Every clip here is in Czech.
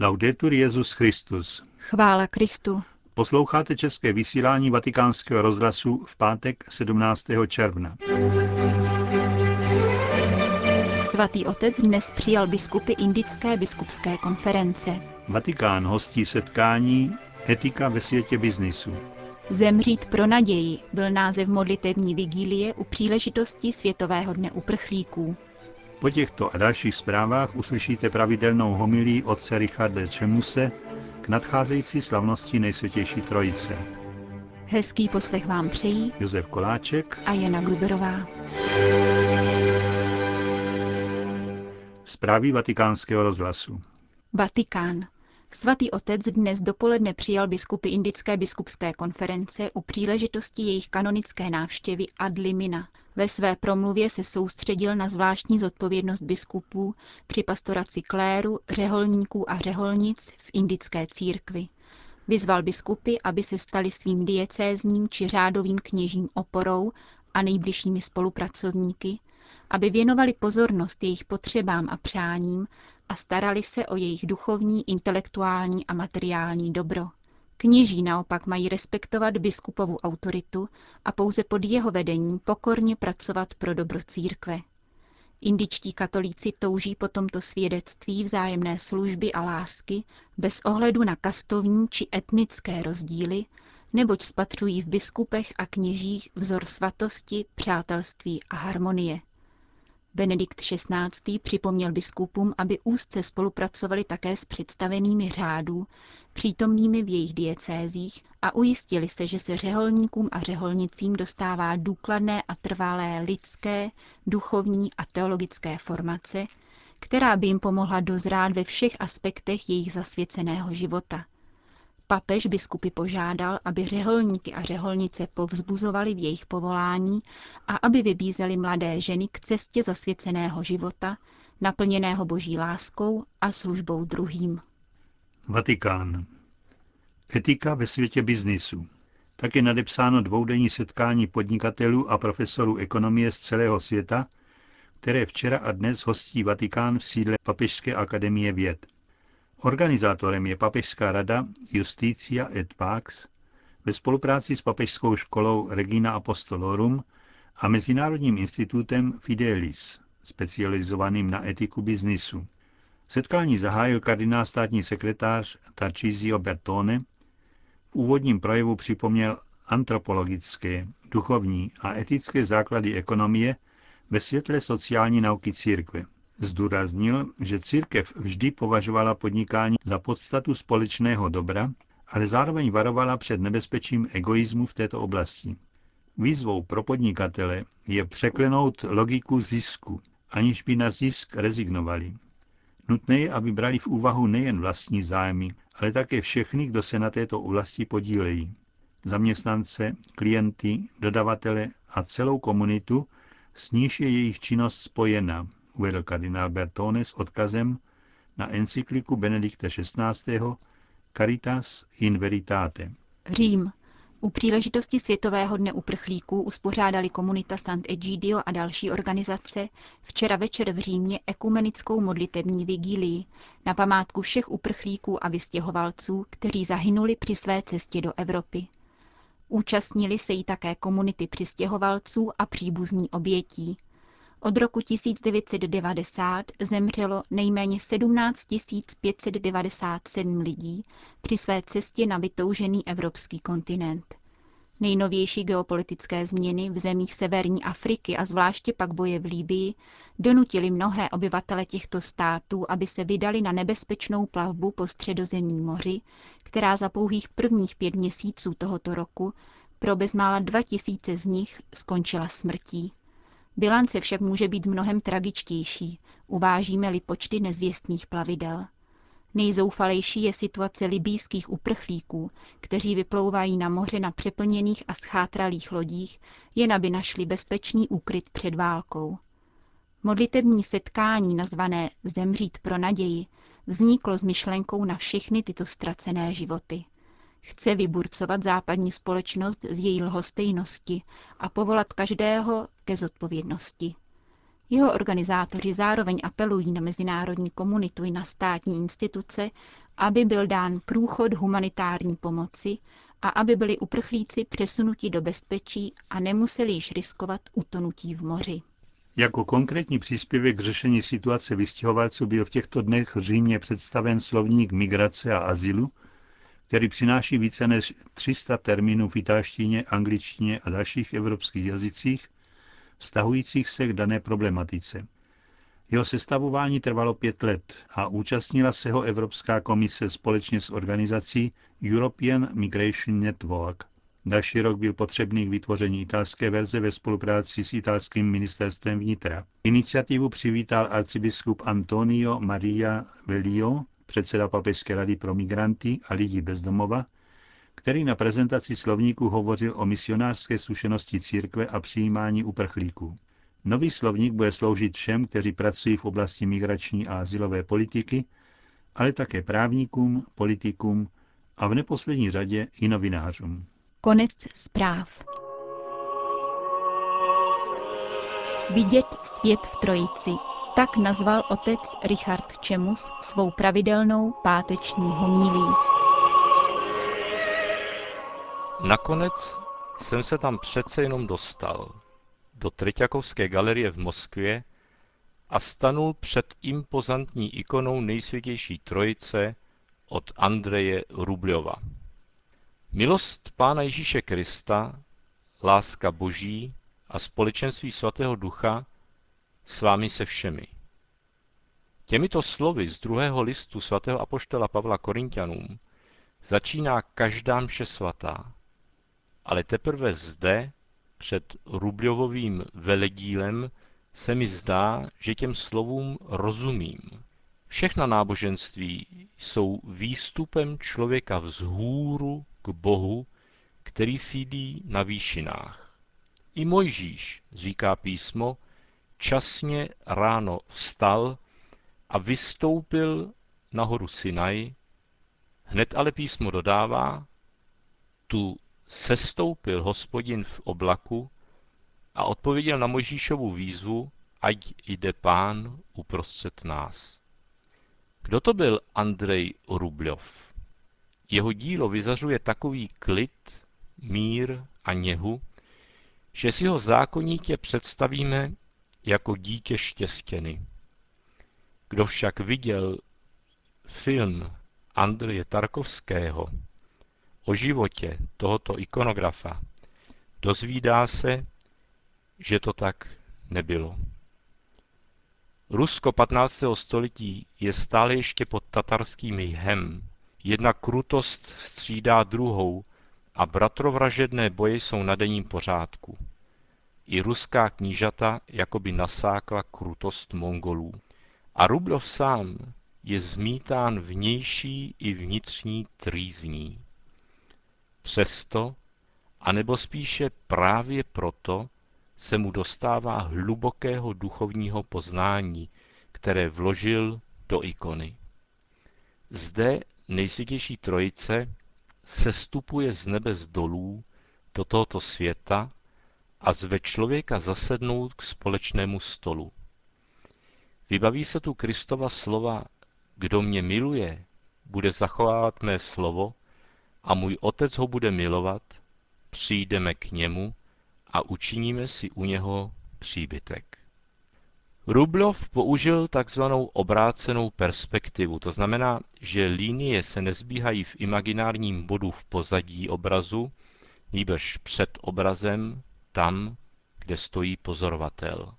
Laudetur Jezus Christus. Chvála Kristu. Posloucháte české vysílání Vatikánského rozhlasu v pátek 17. června. Svatý otec dnes přijal biskupy Indické biskupské konference. Vatikán hostí setkání Etika ve světě biznisu. Zemřít pro naději byl název modlitevní vigílie u příležitosti Světového dne uprchlíků. Po těchto a dalších zprávách uslyšíte pravidelnou homilí otce Richarda Čemuse k nadcházející slavnosti Nejsvětější Trojice. Hezký poslech vám přejí Josef Koláček a Jana Gruberová. Zprávy vatikánského rozhlasu. Vatikán. Svatý otec dnes dopoledne přijal biskupy Indické biskupské konference u příležitosti jejich kanonické návštěvy ad limina. Ve své promluvě se soustředil na zvláštní zodpovědnost biskupů při pastoraci kléru, řeholníků a řeholnic v indické církvi. Vyzval biskupy, aby se stali svým diecézním či řádovým kněžím oporou a nejbližšími spolupracovníky, aby věnovali pozornost jejich potřebám a přáním a starali se o jejich duchovní, intelektuální a materiální dobro. Kněží naopak mají respektovat biskupovu autoritu a pouze pod jeho vedením pokorně pracovat pro dobro církve. Indičtí katolíci touží po tomto svědectví vzájemné služby a lásky bez ohledu na kastovní či etnické rozdíly, neboť spatřují v biskupech a kněžích vzor svatosti, přátelství a harmonie. Benedikt XVI. připomněl biskupům, aby úzce spolupracovali také s představenými řádů, přítomnými v jejich diecézích a ujistili se, že se řeholníkům a řeholnicím dostává důkladné a trvalé lidské, duchovní a teologické formace, která by jim pomohla dozrát ve všech aspektech jejich zasvěceného života. Papež biskupy požádal, aby řeholníky a řeholnice povzbuzovali v jejich povolání a aby vybízeli mladé ženy k cestě zasvěceného života, naplněného boží láskou a službou druhým. Vatikán. Etika ve světě biznisu. Tak je nadepsáno dvoudenní setkání podnikatelů a profesorů ekonomie z celého světa, které včera a dnes hostí Vatikán v sídle Papežské akademie věd. Organizátorem je Papežská rada Justicia et Pax ve spolupráci s Papežskou školou Regina Apostolorum a Mezinárodním institutem Fidelis, specializovaným na etiku biznisu. Setkání zahájil kardinál státní sekretář Tarcísio Bertone. V úvodním projevu připomněl antropologické, duchovní a etické základy ekonomie ve světle sociální nauky církve. Zdůraznil, že církev vždy považovala podnikání za podstatu společného dobra, ale zároveň varovala před nebezpečím egoismu v této oblasti. Výzvou pro podnikatele je překlenout logiku zisku, aniž by na zisk rezignovali. Nutné je, aby brali v úvahu nejen vlastní zájmy, ale také všechny, kdo se na této oblasti podílejí. Zaměstnance, klienty, dodavatele a celou komunitu, s níž je jejich činnost spojena, uvedl kardinál Bertone s odkazem na encykliku Benedikta XVI. Caritas in Veritate. Řím. U příležitosti Světového dne uprchlíků uspořádali komunita Sant'Egidio a další organizace včera večer v Římě ekumenickou modlitební vigílii na památku všech uprchlíků a vystěhovalců, kteří zahynuli při své cestě do Evropy. Účastnili se jí také komunity přistěhovalců a příbuzní obětí. Od roku 1990 zemřelo nejméně 17 597 lidí při své cestě na vytoužený evropský kontinent. Nejnovější geopolitické změny v zemích severní Afriky a zvláště pak boje v Líbii donutili mnohé obyvatele těchto států, aby se vydali na nebezpečnou plavbu po středozemním moři, která za pouhých prvních pět měsíců tohoto roku pro bezmála 2000 z nich skončila smrtí. Bilance však může být mnohem tragičtější, uvážíme-li počty nezvěstných plavidel. Nejzoufalejší je situace libýských uprchlíků, kteří vyplouvají na moře na přeplněných a schátralých lodích, jen aby našli bezpečný úkryt před válkou. Modlitební setkání nazvané Zemřít pro naději vzniklo s myšlenkou na všechny tyto ztracené životy. Chce vyburcovat západní společnost z její lhostejnosti a povolat každého ke zodpovědnosti. Jeho organizátoři zároveň apelují na mezinárodní komunitu i na státní instituce, aby byl dán průchod humanitární pomoci a aby byli uprchlíci přesunuti do bezpečí a nemuseli již riskovat utonutí v moři. Jako konkrétní příspěvek k řešení situace vystěhovalců byl v těchto dnech Římě představen slovník migrace a azylu, který přináší více než 300 termínů v italštině, angličtině a dalších evropských jazycích, vztahujících se k dané problematice. Jeho sestavování trvalo pět let a účastnila se ho Evropská komise společně s organizací European Migration Network. Další rok byl potřebný k vytvoření italské verze ve spolupráci s italským ministerstvem vnitra. Iniciativu přivítal arcibiskup Antonio Maria Velio, předseda Papežské rady pro migranty a lidi bezdomova, který na prezentaci slovníku hovořil o misionářské zkušenosti církve a přijímání uprchlíků. Nový slovník bude sloužit všem, kteří pracují v oblasti migrační a asilové politiky, ale také právníkům, politikům a v neposlední řadě i novinářům. Konec zpráv. Vidět svět v trojici. Tak nazval otec Richard Čemus svou pravidelnou páteční homílí. Nakonec jsem se tam přece jenom dostal do Treťakovské galerie v Moskvě a stanul před impozantní ikonou nejsvětější trojice od Andreje Rubljova. Milost Pána Ježíše Krista, láska Boží a společenství svatého ducha s vámi se všemi. Těmito slovy z druhého listu svatého apoštola Pavla Korintianům začíná každá mše svatá, ale teprve zde před Rubljovovým veledílem se mi zdá, že těm slovům rozumím. Všechna náboženství jsou výstupem člověka vzhůru k Bohu, který sídlí na výšinách. I Mojžíš, říká písmo, časně ráno vstal a vystoupil na horu Sinaj, hned ale písmo dodává, tu sestoupil hospodin v oblaku a odpověděl na Mojžíšovu výzvu, ať jde pán uprostřed nás. Kdo to byl Andrej Rubljov? Jeho dílo vyzařuje takový klid, mír a něhu, že si ho zákonitě představíme jako dítě štěstěny. Kdo však viděl film Andreje Tarkovského o životě tohoto ikonografa, dozvídá se, že to tak nebylo. Rusko 15. století je stále ještě pod tatarským jhem. Jedna krutost střídá druhou a bratrovražedné boje jsou na denním pořádku. I ruská knížata jakoby nasákla krutost Mongolů. A Rublov sám je zmítán vnější i vnitřní trýzní. Přesto, anebo spíše právě proto, se mu dostává hlubokého duchovního poznání, které vložil do ikony. Zde nejsvětější trojice sestupuje z nebe z dolů do tohoto světa a zve člověka zasednout k společnému stolu. Vybaví se tu Kristova slova, kdo mě miluje, bude zachovávat mé slovo a můj otec ho bude milovat, přijdeme k němu a učiníme si u něho příbytek. Rublov použil takzvanou obrácenou perspektivu, to znamená, že linie se nezbíhají v imaginárním bodu v pozadí obrazu, nýbrž před obrazem, tam, kde stojí pozorovatel.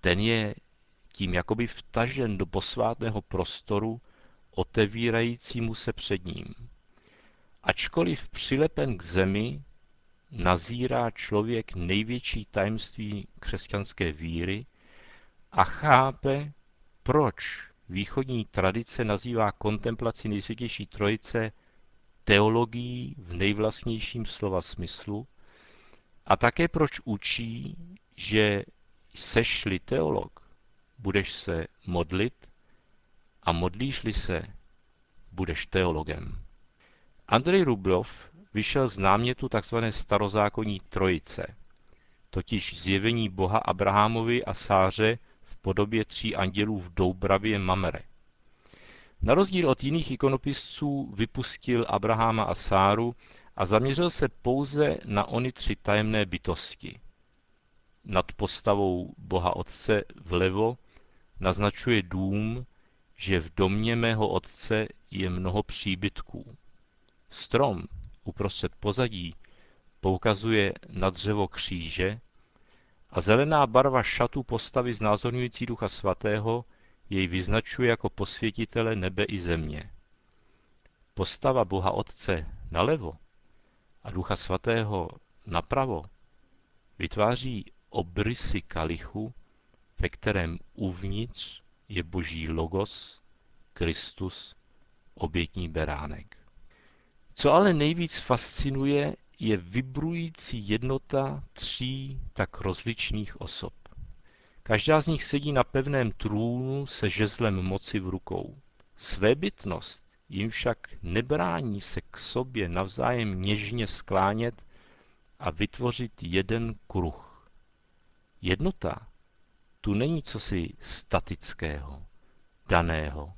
Ten je tím jakoby vtažen do posvátného prostoru, otevírajícímu se před ním. Ačkoliv přilepen k zemi, nazírá člověk největší tajemství křesťanské víry a chápe, proč východní tradice nazývá kontemplaci nejsvětější trojice teologií v nejvlastnějším slova smyslu a také proč učí, že sešli teolog, budeš se modlit a modlíš-li se, budeš teologem. Andrej Rublov vyšel z námětu tzv. starozákonní trojice, totiž zjevení Boha Abrahamovi a Sáře v podobě tří andělů v Doubravě Mamere. Na rozdíl od jiných ikonopisců vypustil Abraháma a Sáru a zaměřil se pouze na ony tři tajemné bytosti. Nad postavou Boha Otce vlevo naznačuje dům, že v domě mého otce je mnoho příbytků. Strom uprostřed pozadí poukazuje na dřevo kříže a zelená barva šatu postavy znázorňující Ducha Svatého jej vyznačuje jako posvětitele nebe i země. Postava Boha Otce nalevo a Ducha Svatého napravo vytváří obrysy kalichu, ve kterém uvnitř je boží logos, Kristus, obětní beránek. Co ale nejvíc fascinuje, je vibrující jednota tří tak rozličných osob. Každá z nich sedí na pevném trůnu se žezlem moci v rukou. Svébytnost jim však nebrání se k sobě navzájem něžně sklánět a vytvořit jeden kruh. Jednota tu není cosi statického, daného,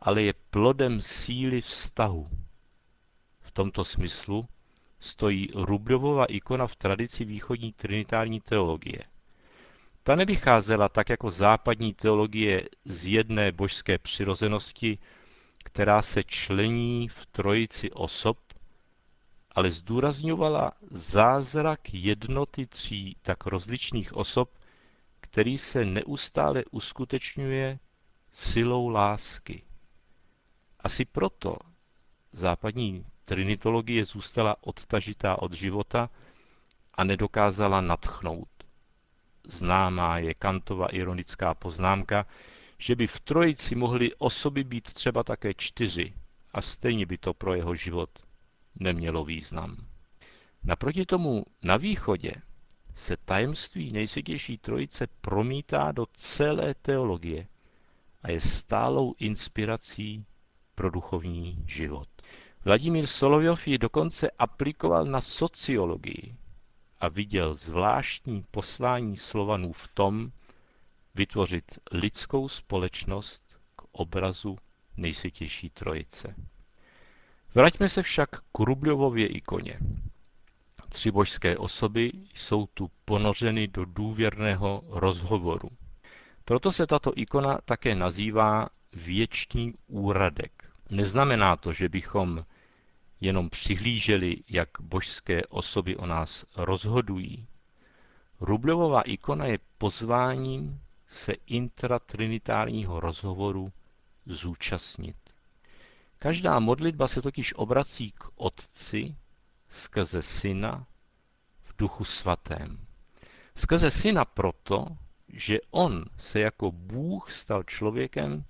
ale je plodem síly vztahu. Tomto smyslu stojí Rubljovova ikona v tradici východní trinitární teologie. Ta nevycházela tak jako západní teologie z jedné božské přirozenosti, která se člení v trojici osob, ale zdůrazňovala zázrak jednoty tří tak rozličných osob, který se neustále uskutečňuje silou lásky. Asi proto západní trinitologie zůstala odtažitá od života a nedokázala natchnout. Známá je Kantova ironická poznámka, že by v trojici mohly osoby být třeba také čtyři a stejně by to pro jeho život nemělo význam. Naproti tomu na východě se tajemství nejsvětější trojice promítá do celé teologie a je stálou inspirací pro duchovní život. Vladimír Solovjov ji dokonce aplikoval na sociologii a viděl zvláštní poslání Slovanů v tom, vytvořit lidskou společnost k obrazu nejsvětější trojice. Vraťme se však k Rubljovově ikoně. Tři božské osoby jsou tu ponořeny do důvěrného rozhovoru. Proto se tato ikona také nazývá věčný úradek. Neznamená to, že bychom jenom přihlíželi, jak božské osoby o nás rozhodují. Rubljovová ikona je pozváním se intratrinitárního rozhovoru zúčastnit. Každá modlitba se totiž obrací k Otci skrze Syna v Duchu Svatém. Skrze Syna proto, že On se jako Bůh stal člověkem,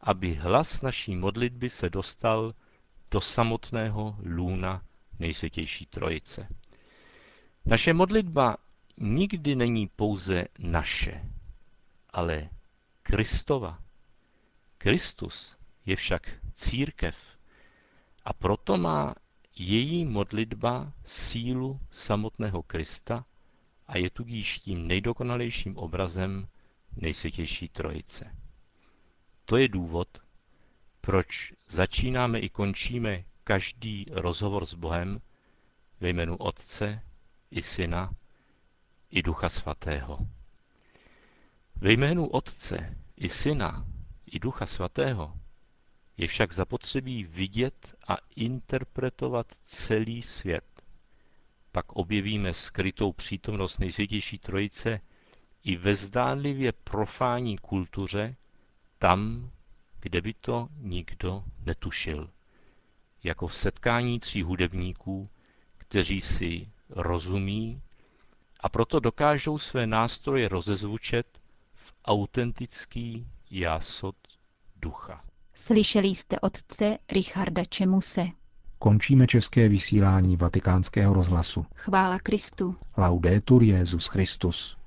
aby hlas naší modlitby se dostal do samotného lůna nejsvětější trojice. Naše modlitba nikdy není pouze naše, ale Kristova. Kristus je však církev a proto má její modlitba sílu samotného Krista a je tudíž tím nejdokonalejším obrazem nejsvětější trojice. To je důvod, proč začínáme i končíme každý rozhovor s Bohem ve jménu Otce i Syna i Ducha Svatého. Ve jménu Otce i Syna i Ducha Svatého je však zapotřebí vidět a interpretovat celý svět. Pak objevíme skrytou přítomnost nejsvětější trojice i ve zdánlivě profání kultuře, tam, kde by to nikdo netušil. Jako v setkání tří hudebníků, kteří si rozumí a proto dokážou své nástroje rozezvučet v autentický jásot ducha. Slyšeli jste otce Richarda Čemuse. Končíme české vysílání vatikánského rozhlasu. Chvála Kristu. Laudetur Jezus Christus.